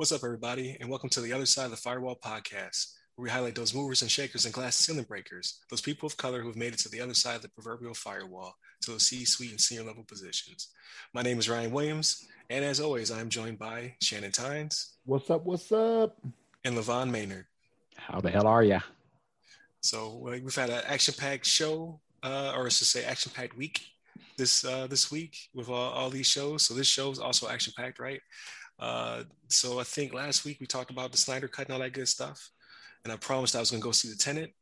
What's up, everybody, and welcome to the Other Side of the Firewall podcast, where we highlight those movers and shakers and glass ceiling breakers, those people of color who have made it to the other side of the proverbial firewall, to those C suite and senior level positions. My name is Ryan Williams, and as always, I'm joined by Shannon Tynes. What's up? What's up? And Levon Maynard. How the hell are you? So we've had an action-packed show, uh, or to say action-packed week this uh, this week with all, all these shows. So this show is also action-packed, right? Uh, so I think last week we talked about the Snyder Cut and all that good stuff, and I promised I was going to go see the Tenet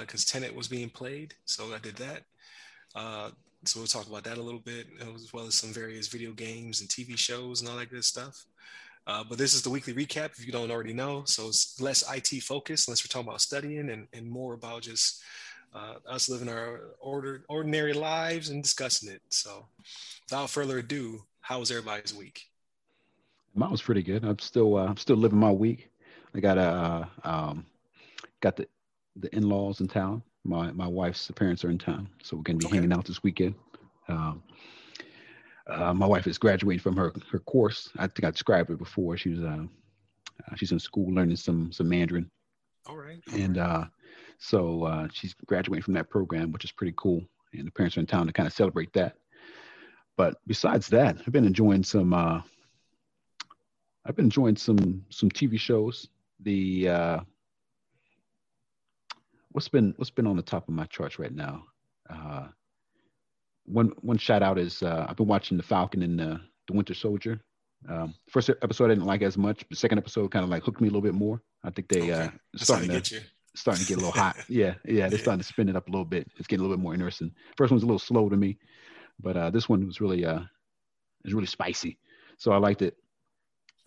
because uh, Tenet was being played, so I did that. Uh, so we'll talk about that a little bit, as well as some various video games and TV shows and all that good stuff. Uh, but this is the weekly recap if you don't already know. So it's less IT focused, unless we're talking about studying and, and more about just uh, us living our order, ordinary lives and discussing it. So without further ado, how was everybody's week? Mine was pretty good. I'm still uh, I'm still living my week. I got a uh, um, got the the in laws in town. My my wife's parents are in town, so we're gonna be okay. hanging out this weekend. Um, uh, my wife is graduating from her her course. I think I described it before. She was uh, uh, she's in school learning some some Mandarin. All right. All and. Uh, so uh, she's graduating from that program, which is pretty cool. And the parents are in town to kind of celebrate that. But besides that, I've been enjoying some uh, I've been enjoying some some TV shows. The uh, what's been what's been on the top of my charts right now. Uh, one one shout out is uh, I've been watching the Falcon and the, the Winter Soldier. Um, first episode I didn't like as much, but second episode kind of like hooked me a little bit more. I think they okay. uh starting to, to starting to get a little hot. Yeah, yeah, they're yeah. starting to spin it up a little bit. It's getting a little bit more interesting. First one's a little slow to me, but uh, this one was really uh, is really spicy, so I liked it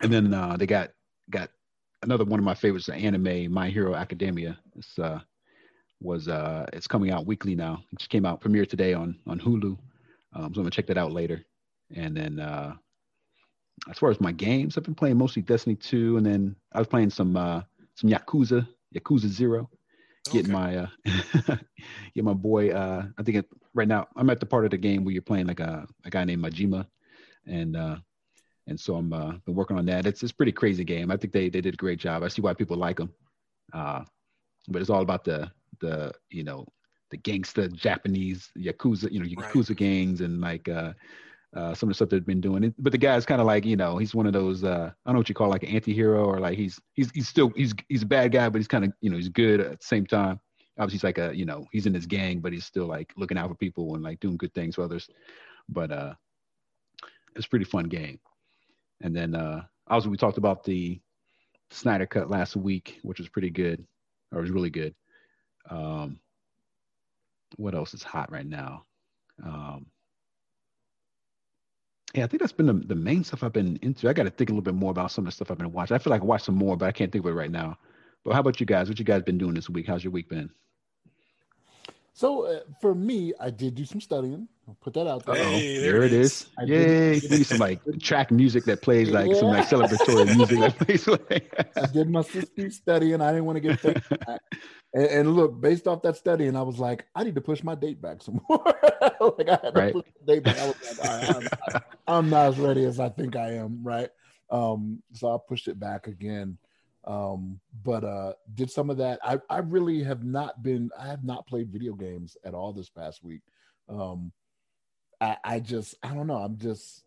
and then uh, they got got another one of my favorites, the anime My Hero Academia. It's uh, was uh, it's coming out weekly now. It just came out premiere today on on Hulu. Um, so I'm gonna check that out later. And then uh, as far as my games, I've been playing mostly Destiny 2, and then I was playing some uh, some Yakuza, Yakuza Zero. Getting my uh, get my boy. Uh, I think it, right now I'm at the part of the game where you're playing like a, a guy named Majima, and uh, and so I'm uh, been working on that. It's it's pretty crazy game. I think they they did a great job. I see why people like them, uh, but it's all about the the you know the gangster Japanese yakuza you know yakuza right. gangs and like uh, uh, some of the stuff they've been doing. But the guy's kind of like you know he's one of those uh, I don't know what you call like an anti-hero or like he's he's he's still he's he's a bad guy, but he's kind of you know he's good at the same time. Obviously, he's like a you know he's in his gang, but he's still like looking out for people and like doing good things for others. But uh, it's a pretty fun game. And then uh, also we talked about the Snyder Cut last week, which was pretty good, or was really good. Um, what else is hot right now? Um, yeah, I think that's been the, the main stuff I've been into. I got to think a little bit more about some of the stuff I've been watching. I feel like I watched some more, but I can't think of it right now. But how about you guys? What you guys been doing this week? How's your week been? So uh, for me, I did do some studying. I'll put that out there. Hey, there, there, it is. is. Yay! Did, some like track music that plays like yeah. some like celebratory music that plays. Like. I did my study, and I didn't want to get and, and, look, based off that study, and I was like, I need to push my date back some more. like I had right. to push the date back. I was like, all right, I'm, not, I'm not as ready as I think I am. Right. Um, so I pushed it back again. Um, but uh, did some of that. I, I really have not been, I have not played video games at all this past week. Um, I, I just, I don't know. I'm just,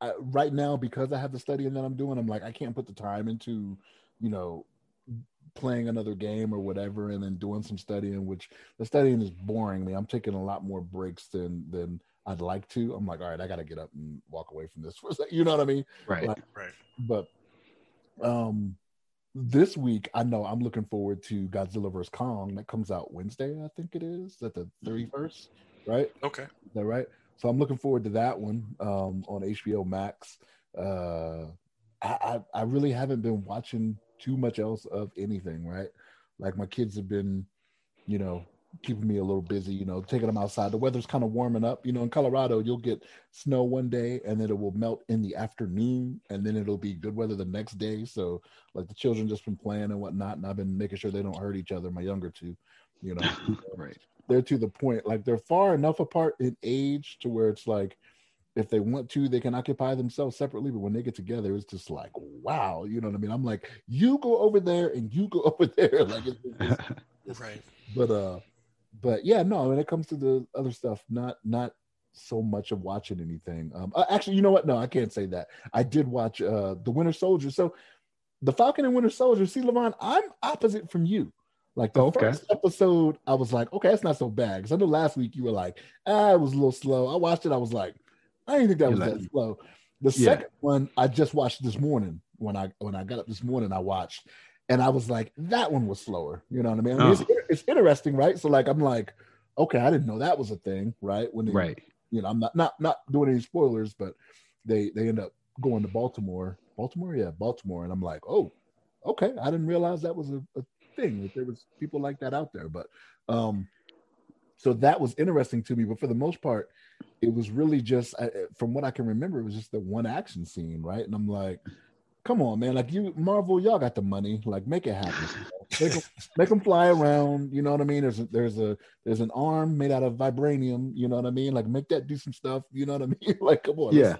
I, right now, because I have the studying that I'm doing, I'm like, I can't put the time into, you know, playing another game or whatever and then doing some studying which the studying is boring me i'm taking a lot more breaks than than i'd like to i'm like all right i gotta get up and walk away from this for a second you know what i mean right like, right but um this week, I know I'm looking forward to Godzilla vs Kong that comes out Wednesday. I think it is at the 31st, mm-hmm. right? Okay, is that right? So I'm looking forward to that one um, on HBO Max. Uh, I, I I really haven't been watching too much else of anything, right? Like my kids have been, you know, keeping me a little busy, you know, taking them outside. The weather's kind of warming up. You know, in Colorado, you'll get snow one day and then it will melt in the afternoon and then it'll be good weather the next day. So like the children just been playing and whatnot. And I've been making sure they don't hurt each other, my younger two, you know. right. They're to the point, like they're far enough apart in age to where it's like if they want to, they can occupy themselves separately. But when they get together, it's just like, wow, you know what I mean? I'm like, you go over there and you go over there, like, it's, it's, it's, right. But uh, but yeah, no. When it comes to the other stuff, not not so much of watching anything. Um, uh, actually, you know what? No, I can't say that. I did watch uh the Winter Soldier. So the Falcon and Winter Soldier. See, Levon, I'm opposite from you. Like the okay. first episode, I was like, okay, that's not so bad. Because I know last week you were like, ah, it was a little slow. I watched it, I was like, I didn't think that was that slow. The yeah. second one I just watched this morning when I when I got up this morning, I watched, and I was like, that one was slower. You know what I mean? I mean oh. it's, it's, interesting, right? So like, I'm like, okay, I didn't know that was a thing, right? When they, right, you know, I'm not not not doing any spoilers, but they they end up going to Baltimore, Baltimore, yeah, Baltimore, and I'm like, oh, okay, I didn't realize that was a, a thing that there was people like that out there, but um, so that was interesting to me. But for the most part, it was really just from what I can remember, it was just the one action scene, right? And I'm like, come on, man, like you Marvel, y'all got the money, like make it happen. make, them, make them fly around, you know what I mean? There's a, there's a there's an arm made out of vibranium, you know what I mean? Like make that do some stuff, you know what I mean? like come on, yeah,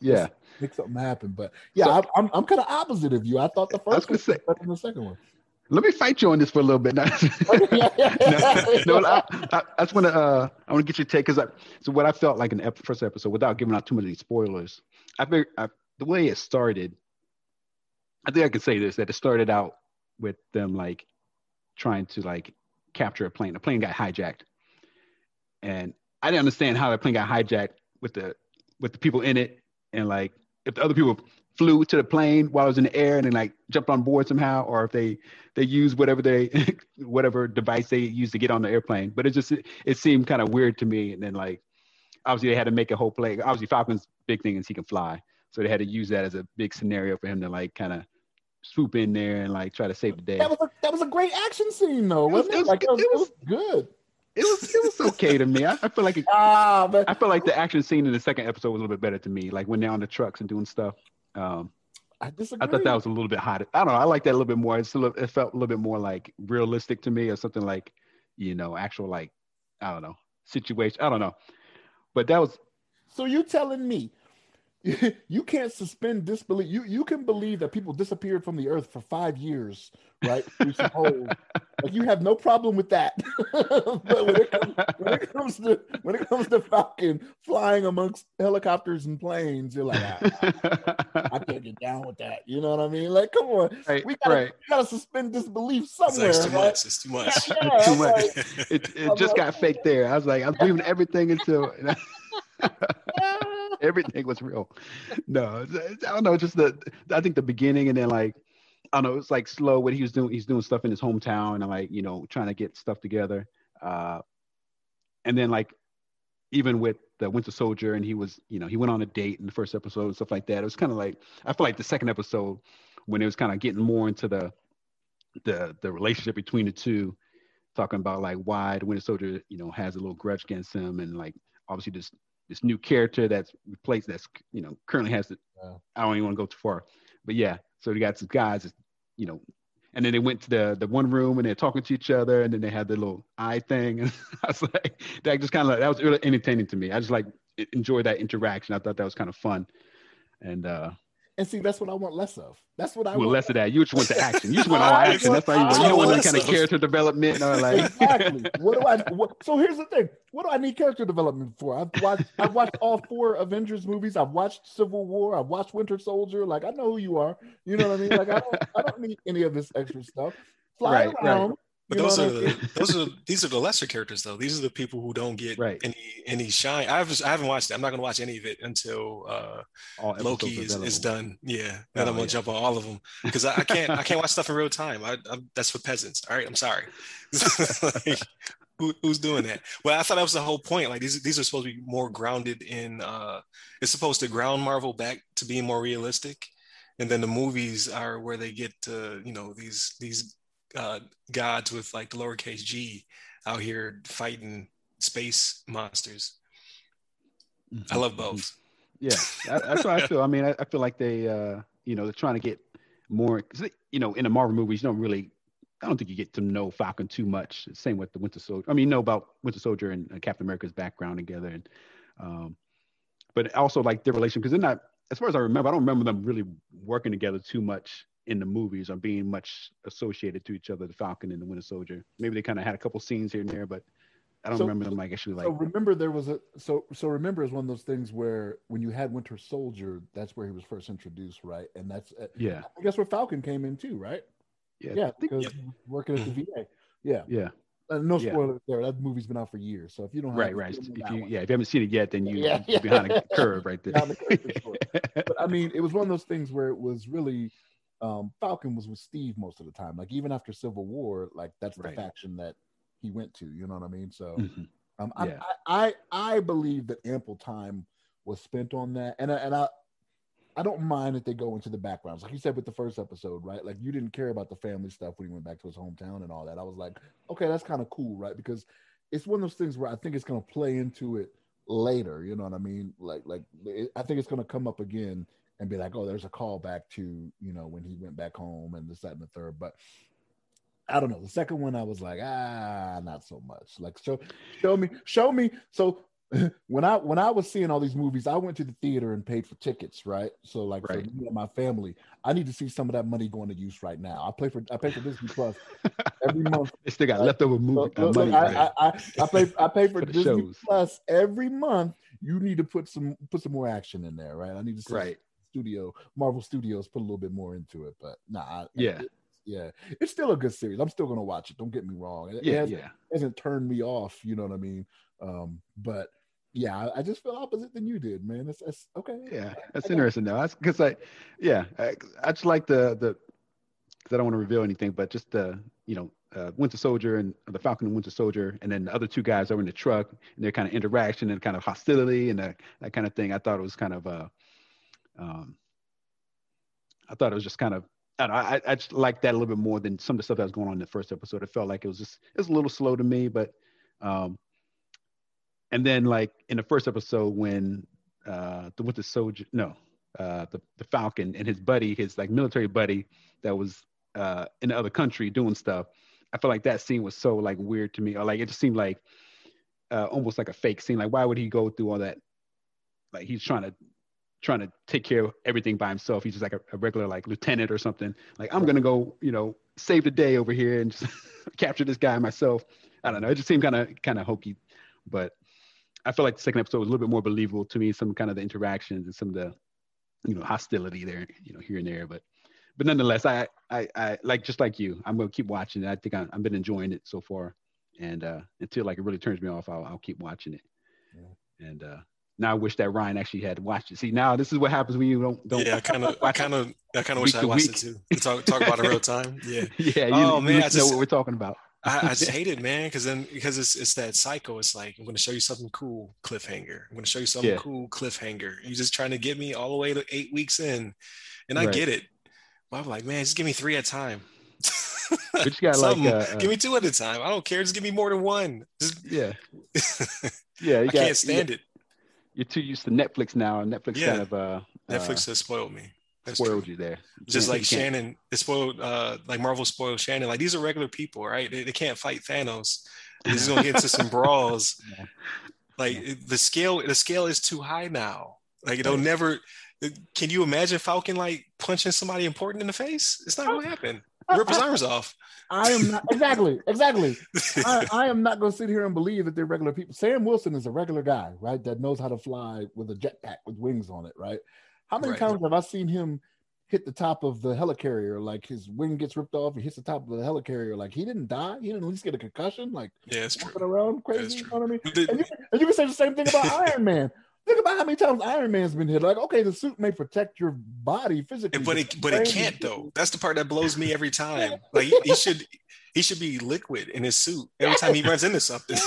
yeah, make something happen. But yeah, so, I, am I'm, I'm kind of opposite of you. I thought the first one was say, better than the second one. Let me fight you on this for a little bit. no, no, I, I, I just want to uh, I want to get your take because so what I felt like in the first episode, without giving out too many spoilers, I think the way it started, I think I can say this that it started out with them like trying to like capture a plane. A plane got hijacked, and I didn't understand how that plane got hijacked with the with the people in it, and like if the other people flew to the plane while I was in the air and then like jumped on board somehow, or if they they used whatever they whatever device they used to get on the airplane. But it just it, seemed kind of weird to me. And then like obviously they had to make a whole play. Obviously Falcon's big thing is he can fly, so they had to use that as a big scenario for him to like kind of swoop in there and like try to save the day. That was a, that was a great action scene though, wasn't it? Was, it? Like it was, it was, it was good. It was it was okay to me. I, I feel like it, ah, but, I feel like the action scene in the second episode was a little bit better to me. Like when they're on the trucks and doing stuff. Um, I disagree. I thought that was a little bit hot. I don't know. I like that a little bit more. It's a little, it felt a little bit more like realistic to me, or something like, you know, actual like, I don't know, situation. I don't know. But that was. So you telling me you can't suspend disbelief. You you can believe that people disappeared from the earth for five years, right? like you have no problem with that. but when it, comes, when it, comes, to when it comes to Falcon flying amongst helicopters and planes, you're like, ah, I can't get down with that. You know what I mean? Like, come on, right, we gotta, right. we gotta suspend disbelief somewhere. It's, too right? much. It's too much. yeah, too much. Like, it it just got fake there. I was like, I'm believing everything until. everything was real. No, I don't know. Just the I think the beginning and then like I don't know. It's like slow. What he was doing, he's doing stuff in his hometown and like you know trying to get stuff together. Uh, and then like even with the Winter Soldier, and he was you know he went on a date in the first episode and stuff like that. It was kind of like I feel like the second episode when it was kind of getting more into the the the relationship between the two talking about like why the Winter Soldier, you know, has a little grudge against him, and like obviously this this new character that's replaced that's you know currently has the. I don't even want to go too far, but yeah. So they got some guys, you know, and then they went to the the one room and they're talking to each other, and then they had the little eye thing, and I was like, that just kind of like, that was really entertaining to me. I just like enjoyed that interaction. I thought that was kind of fun, and uh and see, that's what I want less of. That's what I well, want. less of that. You just want the action. You just want all action. That's why you, want, you don't want that kind of character development. Or like exactly. What do I? What, so here's the thing. What do I need character development for? I've watched. I've watched all four Avengers movies. I've watched Civil War. I've watched Winter Soldier. Like I know who you are. You know what I mean? Like I don't. I don't need any of this extra stuff. Fly right, around. Right. But those are the, those are these are the lesser characters though. These are the people who don't get right. any any shine. I've I haven't watched it. I'm not gonna watch any of it until uh, Loki is, is done. Yeah, then oh, I'm gonna yeah. jump on all of them because I, I, can't I can't watch stuff in real time. I, I'm, that's for peasants. All right, I'm sorry. like, who, who's doing that? Well, I thought that was the whole point. Like these these are supposed to be more grounded in. uh It's supposed to ground Marvel back to being more realistic and then the movies are where they get to you know these these uh, gods with like the lowercase g out here fighting space monsters. Mm-hmm. I love both. Yeah, that's what I feel. I mean, I, I, feel like they, uh, you know, they're trying to get more. You know, in the Marvel movies, you don't really. I don't think you get to know Falcon too much. Same with the Winter Soldier. I mean, you know about Winter Soldier and Captain America's background together, and um, but also like their relation because they're not as far as I remember, I don't remember them really working together too much in the movies or being much associated to each other, the Falcon and the Winter Soldier. Maybe they kind of had a couple scenes here and there, but I don't so, remember them like actually like. So remember, there was a so so remember is one of those things where when you had Winter Soldier, that's where he was first introduced, right? And that's uh, yeah. I guess where Falcon came in too, right? Yeah, yeah, because yeah. working at the VA. Yeah, yeah. Uh, no spoilers yeah. there. That movie's been out for years, so if you don't, right, right. If you, yeah, if you haven't seen it yet, then you yeah, yeah. behind a curve right there. The but I mean, it was one of those things where it was really um, Falcon was with Steve most of the time. Like even after Civil War, like that's the right. faction that he went to. You know what I mean? So. Mm-hmm um, yeah. I, I I believe that ample time was spent on that, and I, and I I don't mind that they go into the backgrounds, like you said with the first episode, right? Like you didn't care about the family stuff when he went back to his hometown and all that. I was like, okay, that's kind of cool, right? Because it's one of those things where I think it's going to play into it later. You know what I mean? Like like it, I think it's going to come up again and be like, oh, there's a callback to you know when he went back home and this that and the third. But I don't know. The second one, I was like, ah, not so much. Like, show, show me, show me. So when I when I was seeing all these movies, I went to the theater and paid for tickets, right? So like right. for me and my family, I need to see some of that money going to use right now. I pay for I pay for Disney Plus every month. They still got right? leftover movie uh, money. I? I, I, I, pay I pay for, for Disney shows. Plus every month. You need to put some put some more action in there, right? I need to see right. Studio Marvel Studios put a little bit more into it, but nah. yeah. It, yeah, it's still a good series. I'm still gonna watch it. Don't get me wrong. It, yeah, it hasn't, yeah. hasn't turned me off. You know what I mean? Um, but yeah, I, I, just feel opposite than you did, man. It's, it's okay. Yeah, that's interesting though. That's because I, yeah, I, I, just like the the because I don't want to reveal anything, but just the you know uh, Winter Soldier and the Falcon and Winter Soldier, and then the other two guys over in the truck and their kind of interaction and kind of hostility and that, that kind of thing. I thought it was kind of uh, um, I thought it was just kind of I, know, I, I just like that a little bit more than some of the stuff that was going on in the first episode. It felt like it was just it was a little slow to me, but um, and then like in the first episode when uh the Winter Soldier, no, uh the the Falcon and his buddy, his like military buddy that was uh in the other country doing stuff. I felt like that scene was so like weird to me, or like it just seemed like uh, almost like a fake scene. Like why would he go through all that? Like he's trying to trying to take care of everything by himself. He's just like a, a regular like lieutenant or something. Like I'm gonna go, you know, save the day over here and just capture this guy myself. I don't know. It just seemed kind of kind of hokey, but I feel like the second episode was a little bit more believable to me. Some kind of the interactions and some of the, you know, hostility there, you know, here and there. But but nonetheless, I I, I like just like you. I'm gonna keep watching it. I think I, I've been enjoying it so far, and uh, until like it really turns me off, I'll, I'll keep watching it. Yeah. And uh, now I wish that Ryan actually had watched it. See, now this is what happens when you don't. don't yeah, I kind of, I kind of, I kind of wish I watched week. it too. To talk, talk about it real time. Yeah. Yeah. You, oh man, I just know what we're talking about. I, I, just hate it, man, because then because it's it's that cycle. It's like I'm going to show you something cool, cliffhanger. I'm going to show you something yeah. cool, cliffhanger. You're just trying to get me all the way to eight weeks in, and I right. get it. But I'm like, man, just give me three at a time. but you got like uh, give me two at a time. I don't care. Just give me more than one. Just, yeah. yeah, I got, can't stand it you're too used to Netflix now, and Netflix yeah. kind of uh, Netflix uh, has spoiled me. That's spoiled true. you there. Just like Shannon, it spoiled uh, like Marvel spoiled Shannon. Like these are regular people, right? They, they can't fight Thanos. He's gonna get into some brawls. Yeah. Like yeah. the scale, the scale is too high now. Like it'll right. never. Can you imagine Falcon like punching somebody important in the face? It's not gonna happen. Rip his arms off. I am not exactly, exactly. I, I, am not going to sit here and believe that they're regular people. Sam Wilson is a regular guy, right? That knows how to fly with a jetpack with wings on it, right? How many right. times have I seen him hit the top of the helicarrier? Like his wing gets ripped off, he hits the top of the helicarrier. Like he didn't die. He didn't at least get a concussion. Like yeah, it's true. around crazy. You know what I mean? And you, and you can say the same thing about Iron Man. Think about how many times Iron Man's been hit. Like, okay, the suit may protect your body physically, but it but it can't though. That's the part that blows me every time. Like he should he should be liquid in his suit every time he runs into something.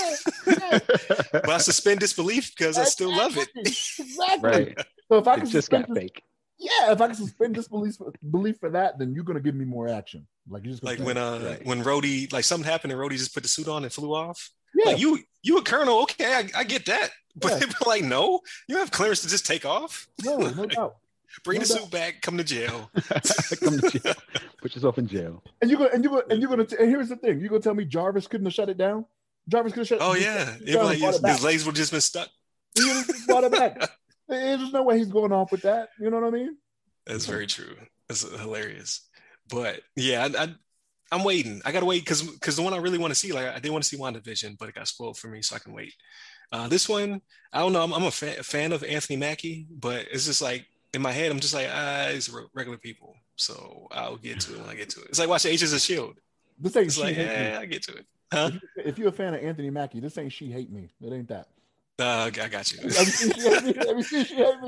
but I suspend disbelief because I still love it. exactly. Right. So if I can just got fake. Yeah, if I can suspend disbelief belief for that, then you're gonna give me more action. Like you just like when uh right. when Rhodey like something happened and Rhodey just put the suit on and flew off. Yeah. Like you you a colonel, okay, I, I get that. But yeah. they're like, no, you have clearance to just take off. No, no doubt. Bring no the doubt. suit back. Come to jail. come to jail. Put yourself in jail. And you go and you go and you're gonna t- and here's the thing. you're gonna tell me Jarvis couldn't have shut it down? Jarvis could have shut. Oh yeah, it like his, his legs would just been stuck. He just brought it back. There's no way he's going off with that. You know what I mean? That's very true. That's hilarious. But yeah, I, I I'm waiting. I gotta wait because because the one I really want to see, like I did want to see WandaVision, but it got spoiled for me, so I can wait. Uh, this one, I don't know. I'm, I'm a, fa- a, fan of Anthony Mackie, but it's just like in my head, I'm just like, ah, it's regular people. So I'll get to it when I get to it. It's like watching Agents of Shield. This ain't it's like, yeah, I get to it. Huh? If, if, you're a fan of Anthony Mackie, this ain't she hate me. It ain't that. Uh, I got you.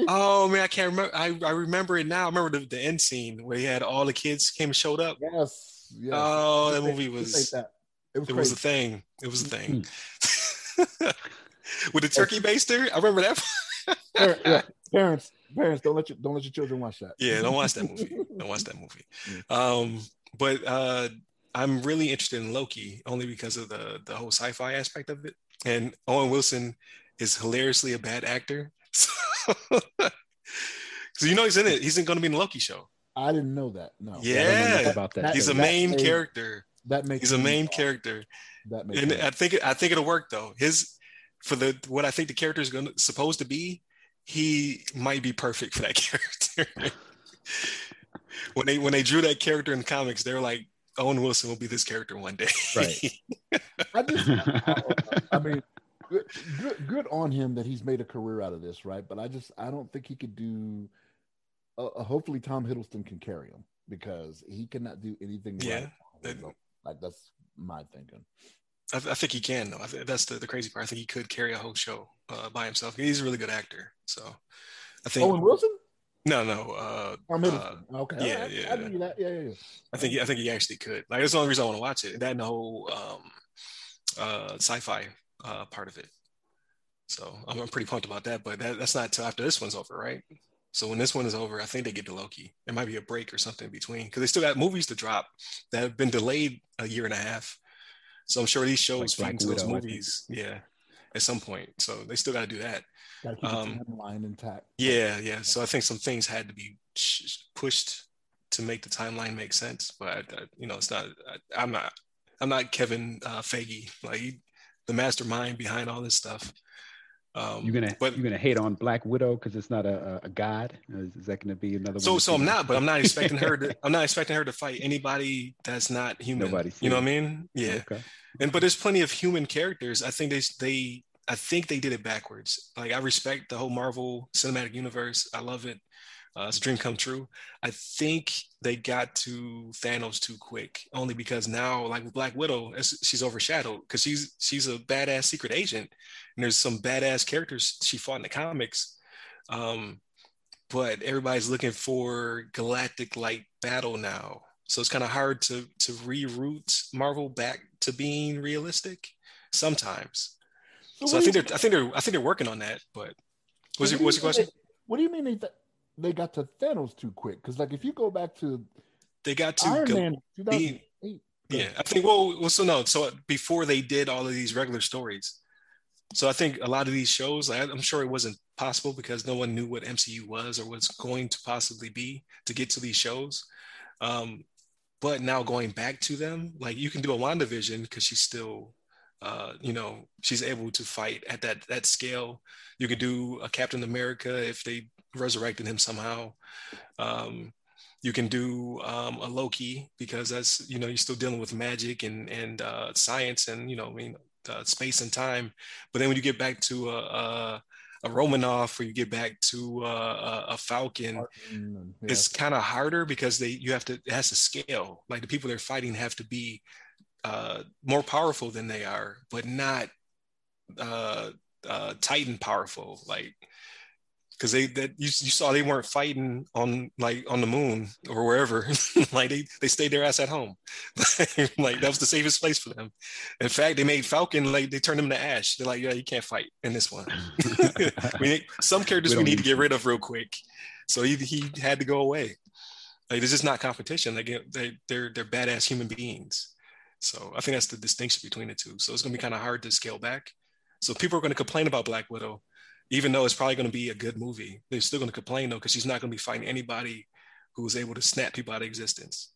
oh man, I can't remember. I, I remember it now. I remember the, the end scene where he had all the kids came and showed up. Yes. Oh, that movie was. That. It was, it was a thing. It was a thing. With the turkey baster, I remember that. Parents, yeah. Parents, parents, don't let your don't let your children watch that. Yeah, don't watch that movie. don't watch that movie. Um, but uh, I'm really interested in Loki only because of the the whole sci-fi aspect of it. And Owen Wilson is hilariously a bad actor. So, you know he's in it. He's going to be in the Loki show. I didn't know that. No. Yeah. Know about that. He's a main that character. That makes. He's a main character. That makes. And sense. I think I think it'll work though. His for the what I think the character is going to supposed to be. He might be perfect for that character. when they when they drew that character in the comics, they were like, Owen Wilson will be this character one day. Right. I just, I, I mean, good, good, good on him that he's made a career out of this, right? But I just, I don't think he could do. Uh, uh hopefully, Tom Hiddleston can carry him because he cannot do anything. Yeah, right. like that's my thinking. I, I, think he can though. that's the, the crazy part. I think he could carry a whole show uh, by himself. He's a really good actor. So I think Owen Wilson. No, no. Uh, uh, okay. Yeah, I, yeah. I, I that. Yeah, yeah, yeah. I think I think he actually could. Like that's the only reason I want to watch it. That and the whole um, uh, sci-fi uh, part of it. So I'm, I'm pretty pumped about that. But that, that's not till after this one's over, right? So when this one is over, I think they get to Loki. It might be a break or something in between because they still got movies to drop that have been delayed a year and a half. So I'm sure these shows like feed into those movies. Yeah, at some point. So they still got to do that. Got keep um, the timeline intact. Yeah, yeah. So I think some things had to be pushed to make the timeline make sense. But I, I, you know, it's not. I, am not. I'm not Kevin uh, Feige, like he, the mastermind behind all this stuff. Um, you're gonna but, you're gonna hate on Black Widow because it's not a, a god. Is, is that gonna be another? One? So so I'm not, but I'm not expecting her to. I'm not expecting her to fight anybody that's not human. Nobody. You know what I mean? Yeah. Okay. And but there's plenty of human characters. I think they they I think they did it backwards. Like I respect the whole Marvel Cinematic Universe. I love it. Uh, it's a dream come true. I think they got to Thanos too quick, only because now, like with Black Widow, she's overshadowed because she's she's a badass secret agent, and there's some badass characters she fought in the comics. Um, but everybody's looking for galactic like battle now, so it's kind of hard to to reroute Marvel back to being realistic sometimes. So, so I think they're I think they're I think they're working on that. But what's your what's your question? They, what do you mean they th- they got to Thanos too quick? Because like if you go back to they got to Iron go, Man 2008. yeah, I think well, well, so no, so before they did all of these regular stories, so I think a lot of these shows, I'm sure it wasn't possible because no one knew what MCU was or was going to possibly be to get to these shows. Um, but now going back to them, like you can do a WandaVision because she's still uh, you know, she's able to fight at that that scale. You could do a Captain America if they resurrected him somehow. Um, you can do um, a Loki because that's you know you're still dealing with magic and and uh, science and you know I mean uh, space and time. But then when you get back to a, a, a Romanoff or you get back to a, a Falcon, yeah. it's kind of harder because they you have to it has to scale. Like the people they're fighting have to be uh, more powerful than they are, but not uh, uh, Titan powerful. Like, because they that you, you saw they weren't fighting on like on the moon or wherever. like they they stayed their ass at home. like that was the safest place for them. In fact, they made Falcon like they turned him to ash. They're like, yeah, you can't fight in this one. we need, some characters we, we need to get rid of real quick. So he he had to go away. Like it's just not competition. Like they they're they're badass human beings. So I think that's the distinction between the two. So it's going to be kind of hard to scale back. So people are going to complain about Black Widow, even though it's probably going to be a good movie. They're still going to complain though because she's not going to be fighting anybody who is able to snap people out of existence.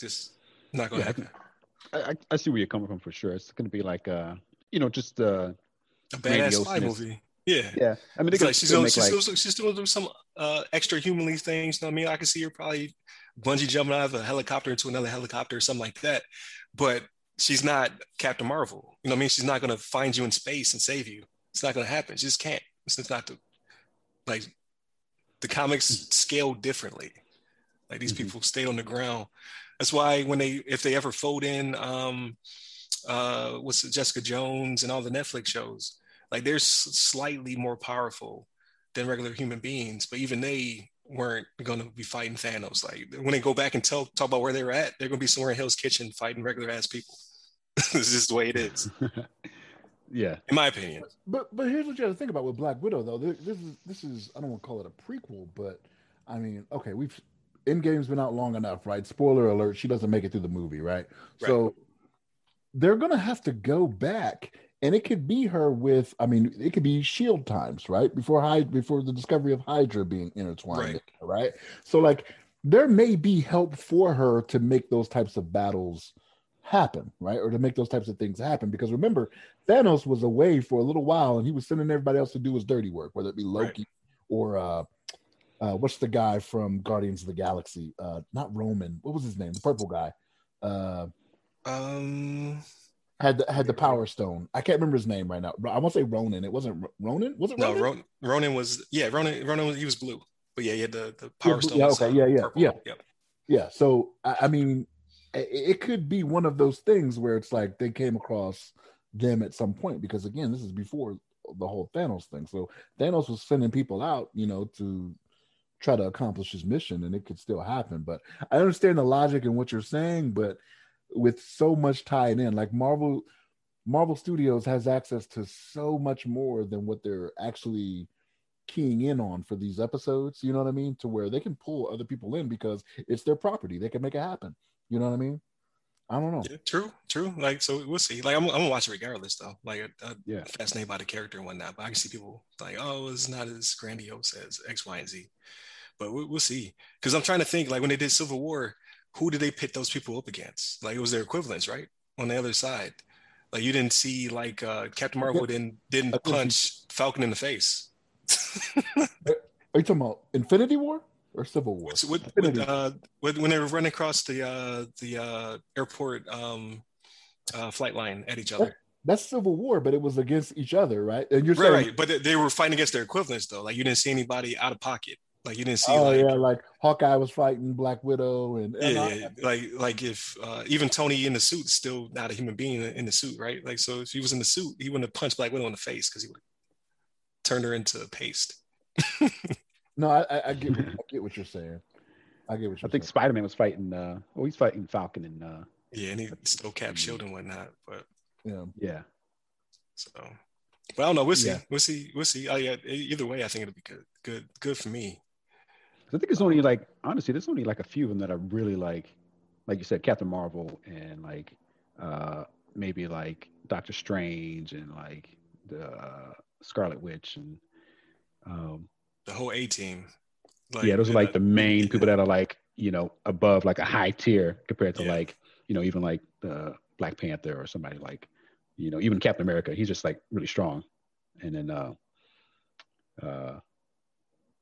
Just not going to yeah, happen. I, I, see where you're coming from for sure. It's going to be like, uh, you know, just uh, a badass spy movie. Yeah, yeah. I mean, like she's doing, she's, like... Still, she's doing some uh, extra humanly things. You know what I mean? I can see her probably bungee jumping out of a helicopter into another helicopter or something like that. But she's not Captain Marvel. You know what I mean? She's not going to find you in space and save you. It's not going to happen. She just can't. It's just not the like the comics scale differently. Like these mm-hmm. people stayed on the ground. That's why when they if they ever fold in um uh what's it, Jessica Jones and all the Netflix shows, like they're slightly more powerful than regular human beings, but even they weren't going to be fighting Thanos. Like when they go back and tell talk about where they were at, they're going to be somewhere in Hell's Kitchen fighting regular ass people. this is the way it is. yeah, in my opinion. But but here's what you have to think about with Black Widow though. This is this is I don't want to call it a prequel, but I mean, okay, we've Endgame's been out long enough, right? Spoiler alert: she doesn't make it through the movie, right? right. So they're gonna have to go back and it could be her with i mean it could be shield times right before Hyd- before the discovery of hydra being intertwined right. right so like there may be help for her to make those types of battles happen right or to make those types of things happen because remember thanos was away for a little while and he was sending everybody else to do his dirty work whether it be loki right. or uh uh, what's the guy from Guardians of the Galaxy? Uh, not Roman. What was his name? The purple guy. Uh, um, had the, had the power stone. I can't remember his name right now. I won't say Ronan. It wasn't Ronan. Was it Ronan? No, Ronan, Ronan was yeah. Ronan Ronan was, he was blue, but yeah, he had the the power yeah, stone. Yeah, okay, yeah, yeah, purple. yeah, yep. yeah. So I, I mean, it, could be one of those things where it's like they came across them at some point because again, this is before the whole Thanos thing. So Thanos was sending people out, you know, to try to accomplish his mission, and it could still happen. But I understand the logic in what you're saying, but with so much tied in. Like Marvel, Marvel Studios has access to so much more than what they're actually keying in on for these episodes. You know what I mean? To where they can pull other people in because it's their property. They can make it happen. You know what I mean? I don't know. Yeah, true, true. Like, so we'll see. Like, I'm, I'm gonna watch it regardless, though. Like, I, I yeah, fascinated by the character and whatnot. But I can see people like, oh, it's not as grandiose as X, Y, and Z. But we, we'll see. Because I'm trying to think, like, when they did Civil War, who did they pit those people up against? Like it was their equivalents, right? On the other side. Like you didn't see like uh, Captain Marvel didn't didn't punch Falcon in the face. Are you talking about Infinity War or Civil War? So with, with, uh, when they were running across the uh, the uh, airport um, uh, flight line at each other. That, that's Civil War, but it was against each other, right? And you're right, saying, right, but they were fighting against their equivalents though. Like you didn't see anybody out of pocket. Like you didn't see. Oh like, yeah, like Hawkeye was fighting Black Widow, and, and yeah, yeah, like like if uh, even Tony in the suit still not a human being in the suit, right? Like so, if he was in the suit, he wouldn't have punched Black Widow in the face because he would have turned her into paste. no, I, I, get I get what you're saying. I get what you're I think Spider Man was fighting. uh Oh, he's fighting Falcon and. uh Yeah, and he still cap shield and whatnot, but yeah, yeah. So, but I don't know. We'll see. Yeah. We'll see. We'll see. Oh yeah. Either way, I think it'll be good. Good. Good for me. I think it's only like honestly, there's only like a few of them that I really like. Like you said, Captain Marvel and like uh maybe like Doctor Strange and like the uh, Scarlet Witch and um the whole A team. Like, yeah, those are like the main people that are like you know above like a high tier compared to yeah. like you know even like the Black Panther or somebody like you know even Captain America. He's just like really strong, and then uh uh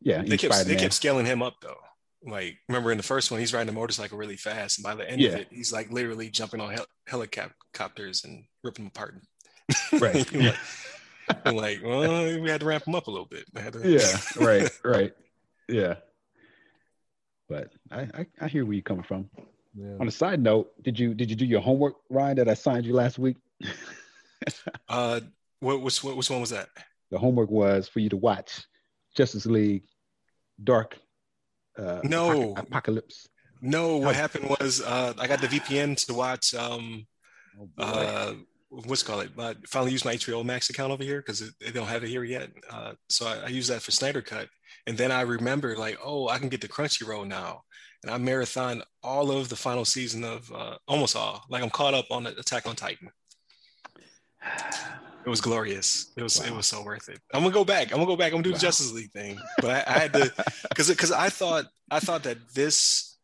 yeah, they kept they kept scaling him up though. Like remember in the first one, he's riding a motorcycle really fast, and by the end yeah. of it, he's like literally jumping on hel- helicopters and ripping them apart. Right. like, I'm like, well, we had to ramp them up a little bit. To... Yeah. Right. Right. Yeah. But I, I, I hear where you're coming from. Yeah. On a side note, did you did you do your homework, Ryan, that I signed you last week? uh, what which which one was that? The homework was for you to watch Justice League Dark uh, no Apocalypse. No, what happened was uh, I got the VPN to watch um, oh uh, what's called it. I finally used my HBO Max account over here because they don't have it here yet. Uh, so I, I use that for Snyder Cut, and then I remember like, oh, I can get the Crunchyroll now, and I marathon all of the final season of uh, almost all. Like I'm caught up on Attack on Titan. It was glorious. It was wow. it was so worth it. I'm gonna go back. I'm gonna go back. I'm gonna do wow. the Justice League thing. But I, I had to because because I thought I thought that this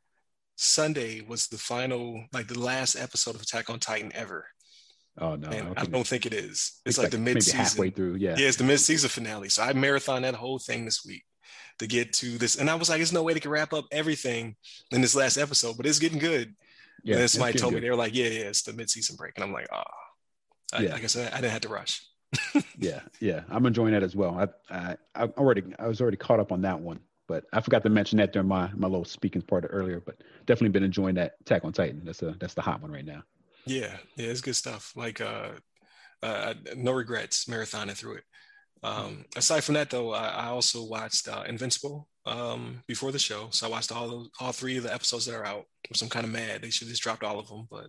Sunday was the final, like the last episode of Attack on Titan ever. Oh no, and I don't think it is. It's, it's like, like the mid season. halfway through. Yeah. Yeah, it's the mid season finale. So I marathon that whole thing this week to get to this, and I was like, "There's no way they can wrap up everything in this last episode," but it's getting good. Yeah. and then somebody told me they were like, "Yeah, yeah, it's the mid season break," and I'm like, "Oh." I, Yeah. Like I said, I didn't have to rush. Yeah, yeah, I'm enjoying that as well. I, I, I already, I was already caught up on that one, but I forgot to mention that during my my little speaking part earlier. But definitely been enjoying that Attack on Titan. That's a that's the hot one right now. Yeah, yeah, it's good stuff. Like, uh, uh, no regrets, marathoning through it. Um, aside from that, though, I, I also watched uh, Invincible um, before the show, so I watched all those, all three of the episodes that are out. So I'm kind of mad they should have just dropped all of them, but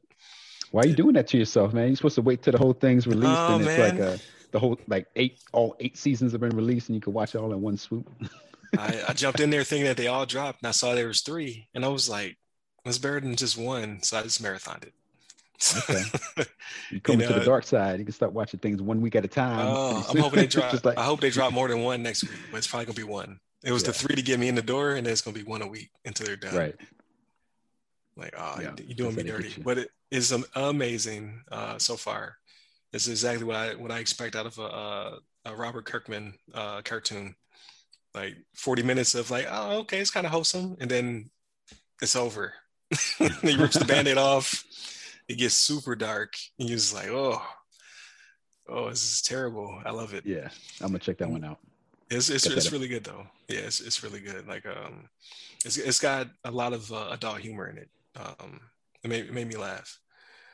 Why are you doing that to yourself, man? You're supposed to wait till the whole thing's released, Oh, and it's man. like uh the whole like eight all eight seasons have been released, and you can watch it all in one swoop. I, I jumped in there thinking that they all dropped, and I saw there was three, and I was like, "It's better than just one," so I just marathoned it. Okay. You come You to the dark side. You can start watching things one week at a time. Oh, I'm hoping they drop. Like I hope they drop more than one next week, but it's probably gonna be one. It was the three to get me in the door, and then it's gonna be one a week until they're done. right. Like, oh, Yeah, you're doing me that's how they dirty, but it is amazing uh, so far. It's exactly what I what I expect out of a, a, a Robert Kirkman uh, cartoon. Like 40 minutes of like, oh, okay, it's kind of wholesome, and then it's over. he rips the band-aid off. It gets super dark, and you're just like, oh, oh, this is terrible. I love it. Yeah, I'm gonna check that one out. It's it's, it's really good though. Yeah, it's, it's really good. Like um, it's it's got a lot of uh, adult humor in it. Um, it made it made me laugh.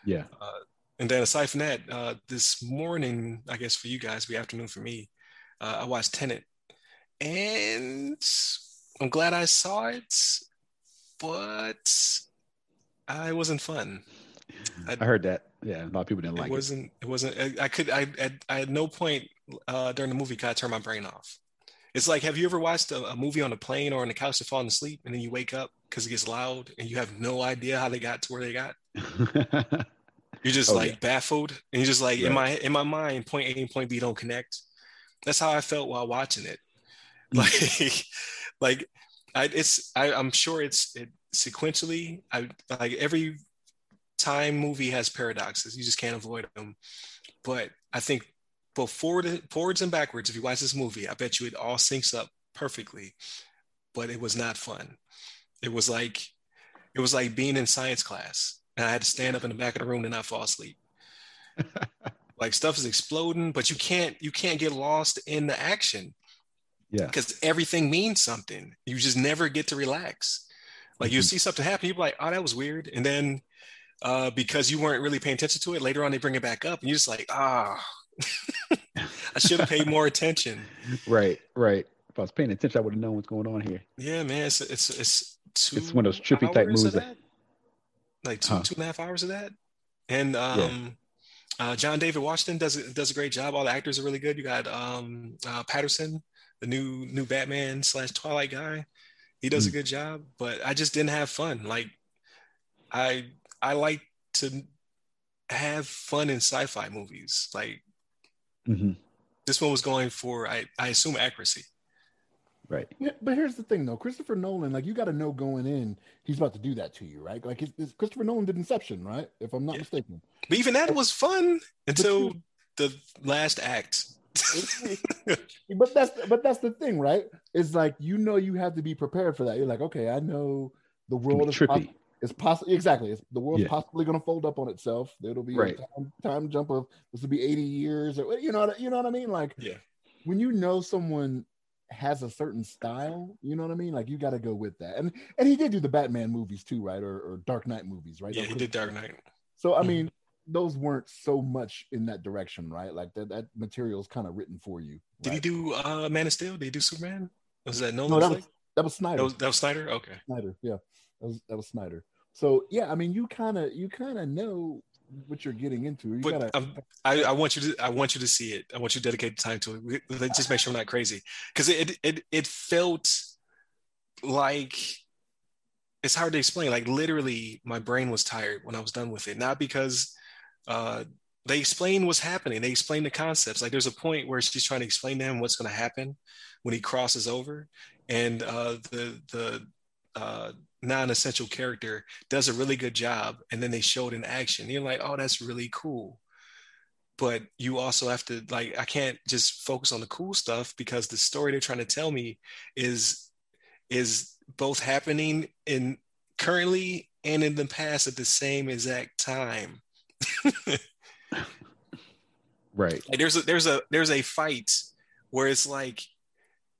Yeah. And then aside from that, uh, this morning, I guess for you guys, be afternoon for me, uh, I watched Tenet, and I'm glad I saw it, but I wasn't fun. I- I heard that. Yeah, a lot of people didn't it like it. wasn't. It wasn't. I, I could. I, I. I had no point uh, during the movie could I turn my brain off. It's like, have you ever watched a, a movie on a plane or on the couch and fallen asleep, and then you wake up because it gets loud, and you have no idea how they got to where they got. You're just Oh, like yeah. baffled, and you're just like in my in my mind, point A and point B don't connect. That's how I felt while watching it. Mm. Like, like I, it's. I, I'm sure it's it, sequentially. I like every time movie has paradoxes. You just can't avoid them. But I think both forward, forwards and backwards. If you watch this movie, I bet you it all syncs up perfectly. But it was not fun. It was like it was like being in science class, and I had to stand up in the back of the room and not fall asleep. like stuff is exploding, but you can't you can't get lost in the action yeah. because everything means something. You just never get to relax. Like you Mhm. see something happen, you're like, oh, that was weird. And then uh, because you weren't really paying attention to it, later on they bring it back up and you're just like, ah, I should have paid more attention. Right. Right. If I was paying attention, I would have known what's going on here. Yeah, man. It's it's it's two It's one of those trippy type movies that-. Like two, Huh. two and a half hours of that. And um uh, John David Washington does does a great job. All the actors are really good. You got um uh, Pattinson, the new new Batman slash Twilight guy. He does a Mm. good job, but I just didn't have fun. Like I I like to have fun in sci-fi movies. Like hmm this one was going for I, I assume accuracy. Right. Yeah, but here's the thing, though. Christopher Nolan, like you got to know going in, he's about to do that to you, right? Like it's, it's Christopher Nolan did Inception, right? If I'm not Yeah. mistaken. But even that was fun until the last act. But that's but that's the thing, right? It's like you know you have to be prepared for that. You're like, okay, I know the world be is trippy. poss- it's possible exactly. It's, the world's Yeah. possibly going to fold up on itself. There'll be Right. a time, time jump of this will be 80 years, or you know, what- you know what I mean? Like, Yeah. when you know someone has a certain style, you know what I mean? Like, you got to go with that. And and he did do the Batman movies too, right? Or, or Dark Knight movies, right? yeah, he did Dark Knight. So I Mhm. mean, those weren't so much in that direction, right? Like that that material is kind of written for you. Did he do uh, Man of Steel? Did he do Superman? Was that Nolan? No, that was that was Snyder. that was, that was Snyder. Okay. Snyder, yeah, that was that was Snyder. So yeah, I mean, you kind of you kind of know what you're getting into. You But gotta, um, I, I want you to I want you to see it. I want you to dedicate time to it. Let's just make sure I'm not crazy because it it it felt like it's hard to explain. Like literally, my brain was tired when I was done with it. Not because uh, they explain what's happening. They explain the concepts. Like there's a point where she's trying to explain to him what's going to happen when he crosses over, and uh, the the uh, non-essential character does a really good job, and then they show it in action. You're like, oh, that's really cool. but you also have to like I can't just focus on the cool stuff because the story they're trying to tell me is is both happening in currently and in the past at the same exact time. right. Like there's a there's a there's a fight where it's like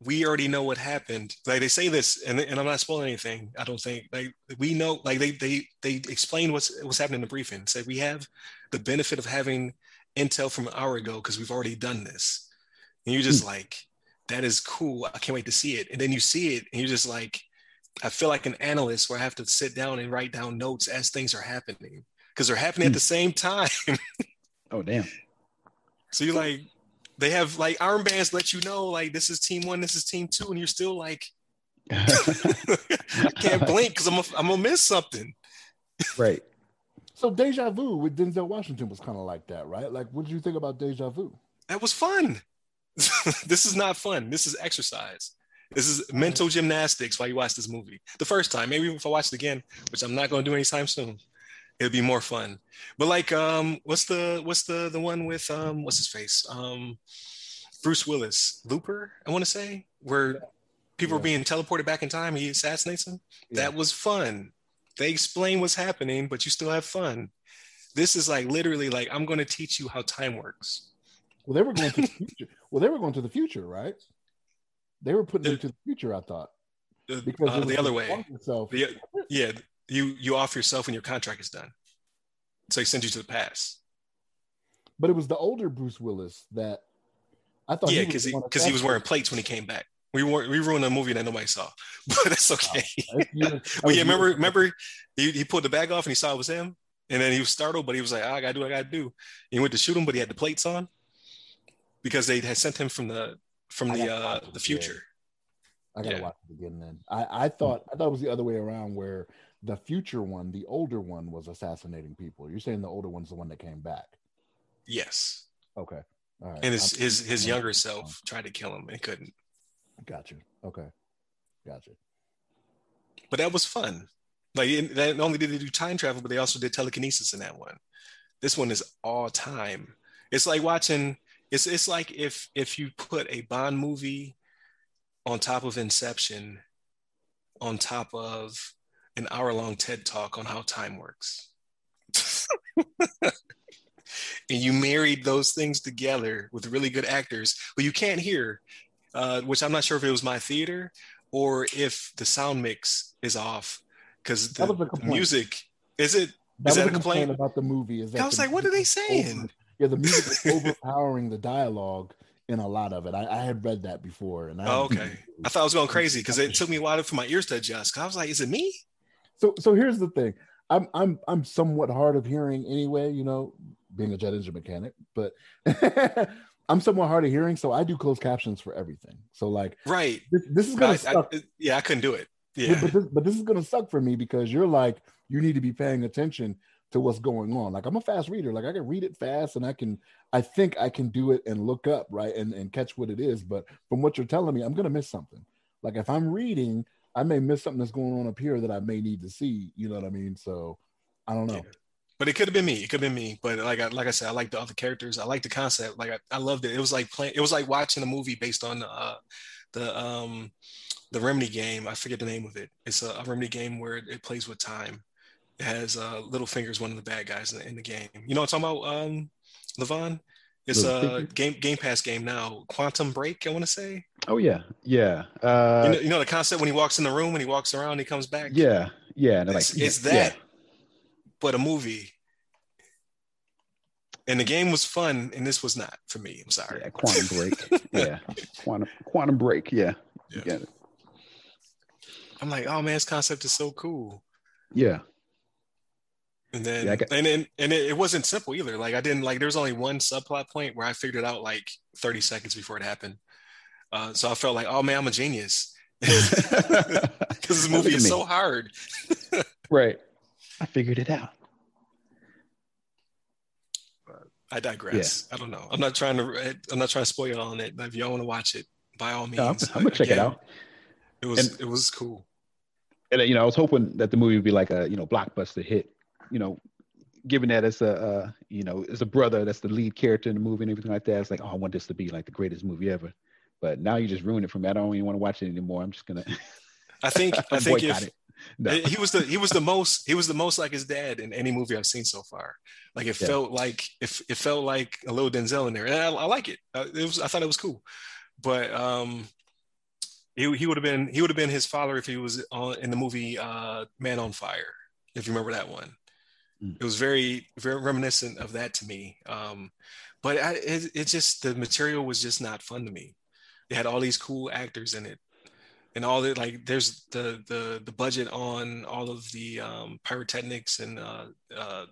we already know what happened. Like they say this, and, and I'm not spoiling anything. I don't think like we know. Like they they they explain what's what's happening in the briefing. Say we have the benefit of having intel from an hour ago because we've already done this, and you're just mm. like, that is cool. I can't wait to see it. And then you see it, and you're just like, I feel like an analyst where I have to sit down and write down notes as things are happening because they're happening mm. at the same time. oh damn! So you're like, they have like armbands let you know like this is team one, this is team two, and you're still like, I can't blink because I'm a, I'm gonna miss something. Right. So Deja Vu with Denzel Washington was kind of like that, right? Like, what did you think about Deja Vu? That was fun. this is not fun. This is exercise. This is mental gymnastics while you watch this movie. The first time, maybe if I watch it again, which I'm not going to do anytime soon, it'll be more fun. But like, um, what's the what's the the one with um, what's his face? Um, Bruce Willis, Looper, I want to say, where people yeah. are being teleported back in time. He assassinates them. Yeah. That was fun. They explain what's happening, but you still have fun. This is like literally like I'm going to teach you how time works. Well, they were going to the future. Well, they were going to the future, right? They were putting the, to the future. I thought because uh, the other way. The, yeah, you you off yourself when your contract is done, so he sends you to the past. But it was the older Bruce Willis that I thought. Yeah, because he because he, he was wearing plates when he came back. We were we ruined a movie that nobody saw, but that's okay. Well, yeah, remember remember he, he pulled the bag off and he saw it was him, and then he was startled, but he was like, oh, "I gotta do what I gotta do." And he went to shoot him, but he had the plates on because they had sent him from the from the uh the future. I gotta yeah. watch it again. Then I I thought I thought it was the other way around where the future one, the older one, was assassinating people. You're saying the older one's the one that came back? Yes. Okay. All right. And his his his younger self tried to kill him and couldn't. Gotcha. Okay. Gotcha. But that was fun. Like not only did they do time travel, but they also did telekinesis in that one. This one is all time. It's like watching. It's it's like if if you put a Bond movie on top of Inception, on top of an hour long TED talk on how time works. and you married those things together with really good actors but you can't hear uh, which i'm not sure if it was my theater or if the sound mix is off because the, the, music is it that is that a complaint? complaint about the movie is that i was like what are they saying over, yeah the music is overpowering the dialogue in a lot of it. I, I had read that before, and I oh, okay. I thought I was going crazy because it took me a while for my ears to adjust. I was like, "Is it me?" So so here's the thing. I'm I'm I'm somewhat hard of hearing anyway, you know, being a jet engine mechanic, but I'm somewhat hard of hearing, so I do closed captions for everything. So like right. This, this is gonna I, suck. I, yeah, I couldn't do it. Yeah. But this, but this is gonna suck for me because you're like, you need to be paying attention to what's going on. Like I'm a fast reader. Like I can read it fast and I can I think I can do it and look up, right? And and catch what it is. But from what you're telling me, I'm gonna miss something. Like if I'm reading I may miss something that's going on up here that I may need to see. You know what I mean? So I don't know. Yeah. But it could have been me. It could have been me. But like I, like I said, I like the other characters. I like the concept. Like I, I loved it. It was like playing. It was like watching a movie based on uh, the um, the Remedy game. I forget the name of it. It's a, a Remedy game where it, it, plays with time. It has uh, Littlefinger's one of the bad guys in the, in the game. You know what I'm talking about, um, Levon? It's a game Game Pass game now. Quantum Break, I want to say. Oh yeah, yeah. Uh, you, know, you, know, the concept when he walks in the room, when he walks around, he comes back. Yeah, yeah. It's, like, it's that, yeah. but a movie. And the game was fun, and this was not for me. I'm sorry. Yeah, Quantum Break. yeah, Quantum Quantum Break. Yeah, yeah. get it. I'm like, oh man, this concept is so cool. Yeah. And then, yeah, got- and then, and it, it, wasn't simple either. Like I didn't like. There was only one subplot point where I figured it out like 30 seconds before it happened. Uh, so I felt like, oh man, I'm a genius because this movie is so hard. right. I figured it out. I digress. Yeah. I don't know. I'm not trying to. I'm not trying to spoil you all on it. But if y'all want to watch it, by all means, no, I'm, I'm, gonna check again, it out. It was. And, it was cool. And you know, I was hoping that the movie would be like a you know blockbuster hit you know, given that as a uh, you know as a brother that's the lead character in the movie and everything like that, it's like oh I want this to be like the greatest movie ever. But now you just ruined it for me. I don't even want to watch it anymore. I'm just gonna. I think I think if no. he was the he was the most he was the most like his dad in any movie I've seen so far. Like it yeah. felt like if it, it felt like a little Denzel in there, and I, I like it. Uh, it was I thought it was cool, but um, he he would have been he would have been his father if he was on in the movie uh, Man on Fire, if you remember that one. Mm. It was very very reminiscent of that to me. Um, but I, it, it just the material was just not fun to me. It had all these cool actors in it and all the like there's the the the budget on all of the um pyrotechnics and uh uh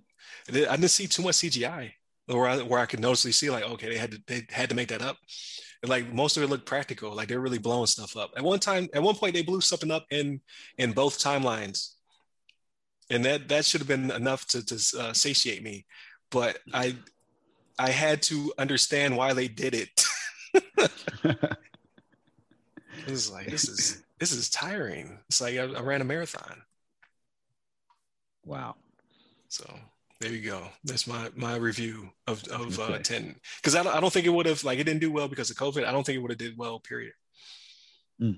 i didn't see too much cgi where I, where I could noticeably see like okay they had to they had to make that up and like most of it looked practical like they're really blowing stuff up at one time at one point they blew something up in in both timelines and that that should have been enough to to uh, satiate me but i i had to understand why they did it It was like this is this is tiring. It's like I, I ran a marathon. Wow. So there you go. That's my my review of of uh, okay. uh, Tenet. Because I don't, I don't think it would have like it didn't do well because of COVID. I don't think it would have did well. Period. Mm.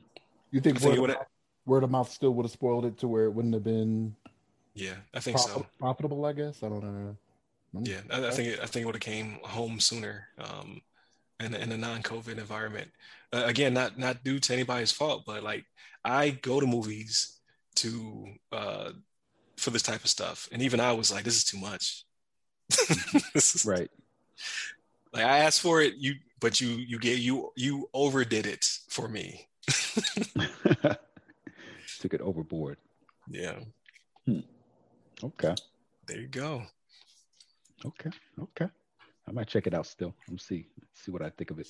You think, think word, of mouth, word of mouth still would have spoiled it to where it wouldn't have been? Yeah, I think so. Profitable, I guess. I don't know. Yeah, I, I think it, I think it would have came home sooner. Um, in, in a non-COVID environment. Uh, again, not not due to anybody's fault, but like I go to movies to uh, for this type of stuff, and even I was like, this is too much. is, right. Like I asked for it, you but you you get you you overdid it for me. Took it overboard. Yeah. Hmm. Okay. There you go. Okay. Okay. I might check it out still. Let me see see what I think of it.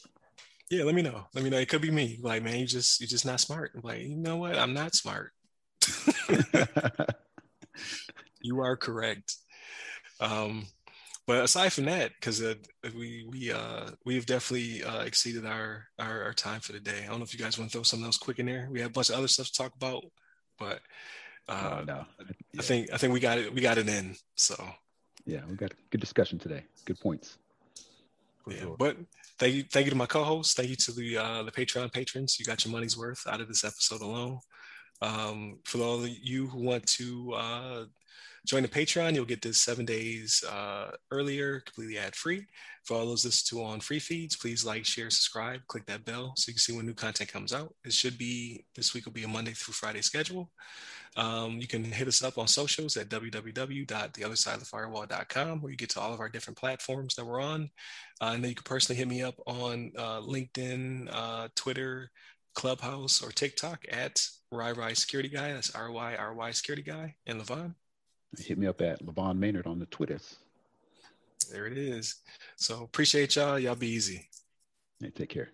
Yeah, let me know. Let me know. It could be me. Like, man, you just you're just not smart. I'm like, you know what? I'm not smart. you are correct. Um, but aside from that, because uh, we we uh, we've definitely uh, exceeded our, our, our time for the day. I don't know if you guys want to throw something else quick in there. We have a bunch of other stuff to talk about, but uh, oh, no. Yeah. I think I think we got it. We got it in. So yeah, we got a good discussion today. Good points yeah. Sure. But thank you, thank you to my co-hosts. Thank you to the uh, the Patreon patrons. You got your money's worth out of this episode alone. Um, for all of you who want to uh, join the Patreon, you'll get this seven days uh, earlier, completely ad free. For all those listening to on free feeds, please like, share, subscribe, click that bell so you can see when new content comes out. It should be this week will be a Monday through Friday schedule. Um, you can hit us up on socials at www.theothersideofthefirewall.com where you get to all of our different platforms that we're on. Uh, and then you can personally hit me up on uh, LinkedIn, uh, Twitter, Clubhouse, or TikTok at RyRy Security Guy. That's R Y R Y Security Guy. And Levon? Hit me up at Levon Maynard on the Twitters. There it is. So appreciate y'all. Y'all be easy. Hey, take care.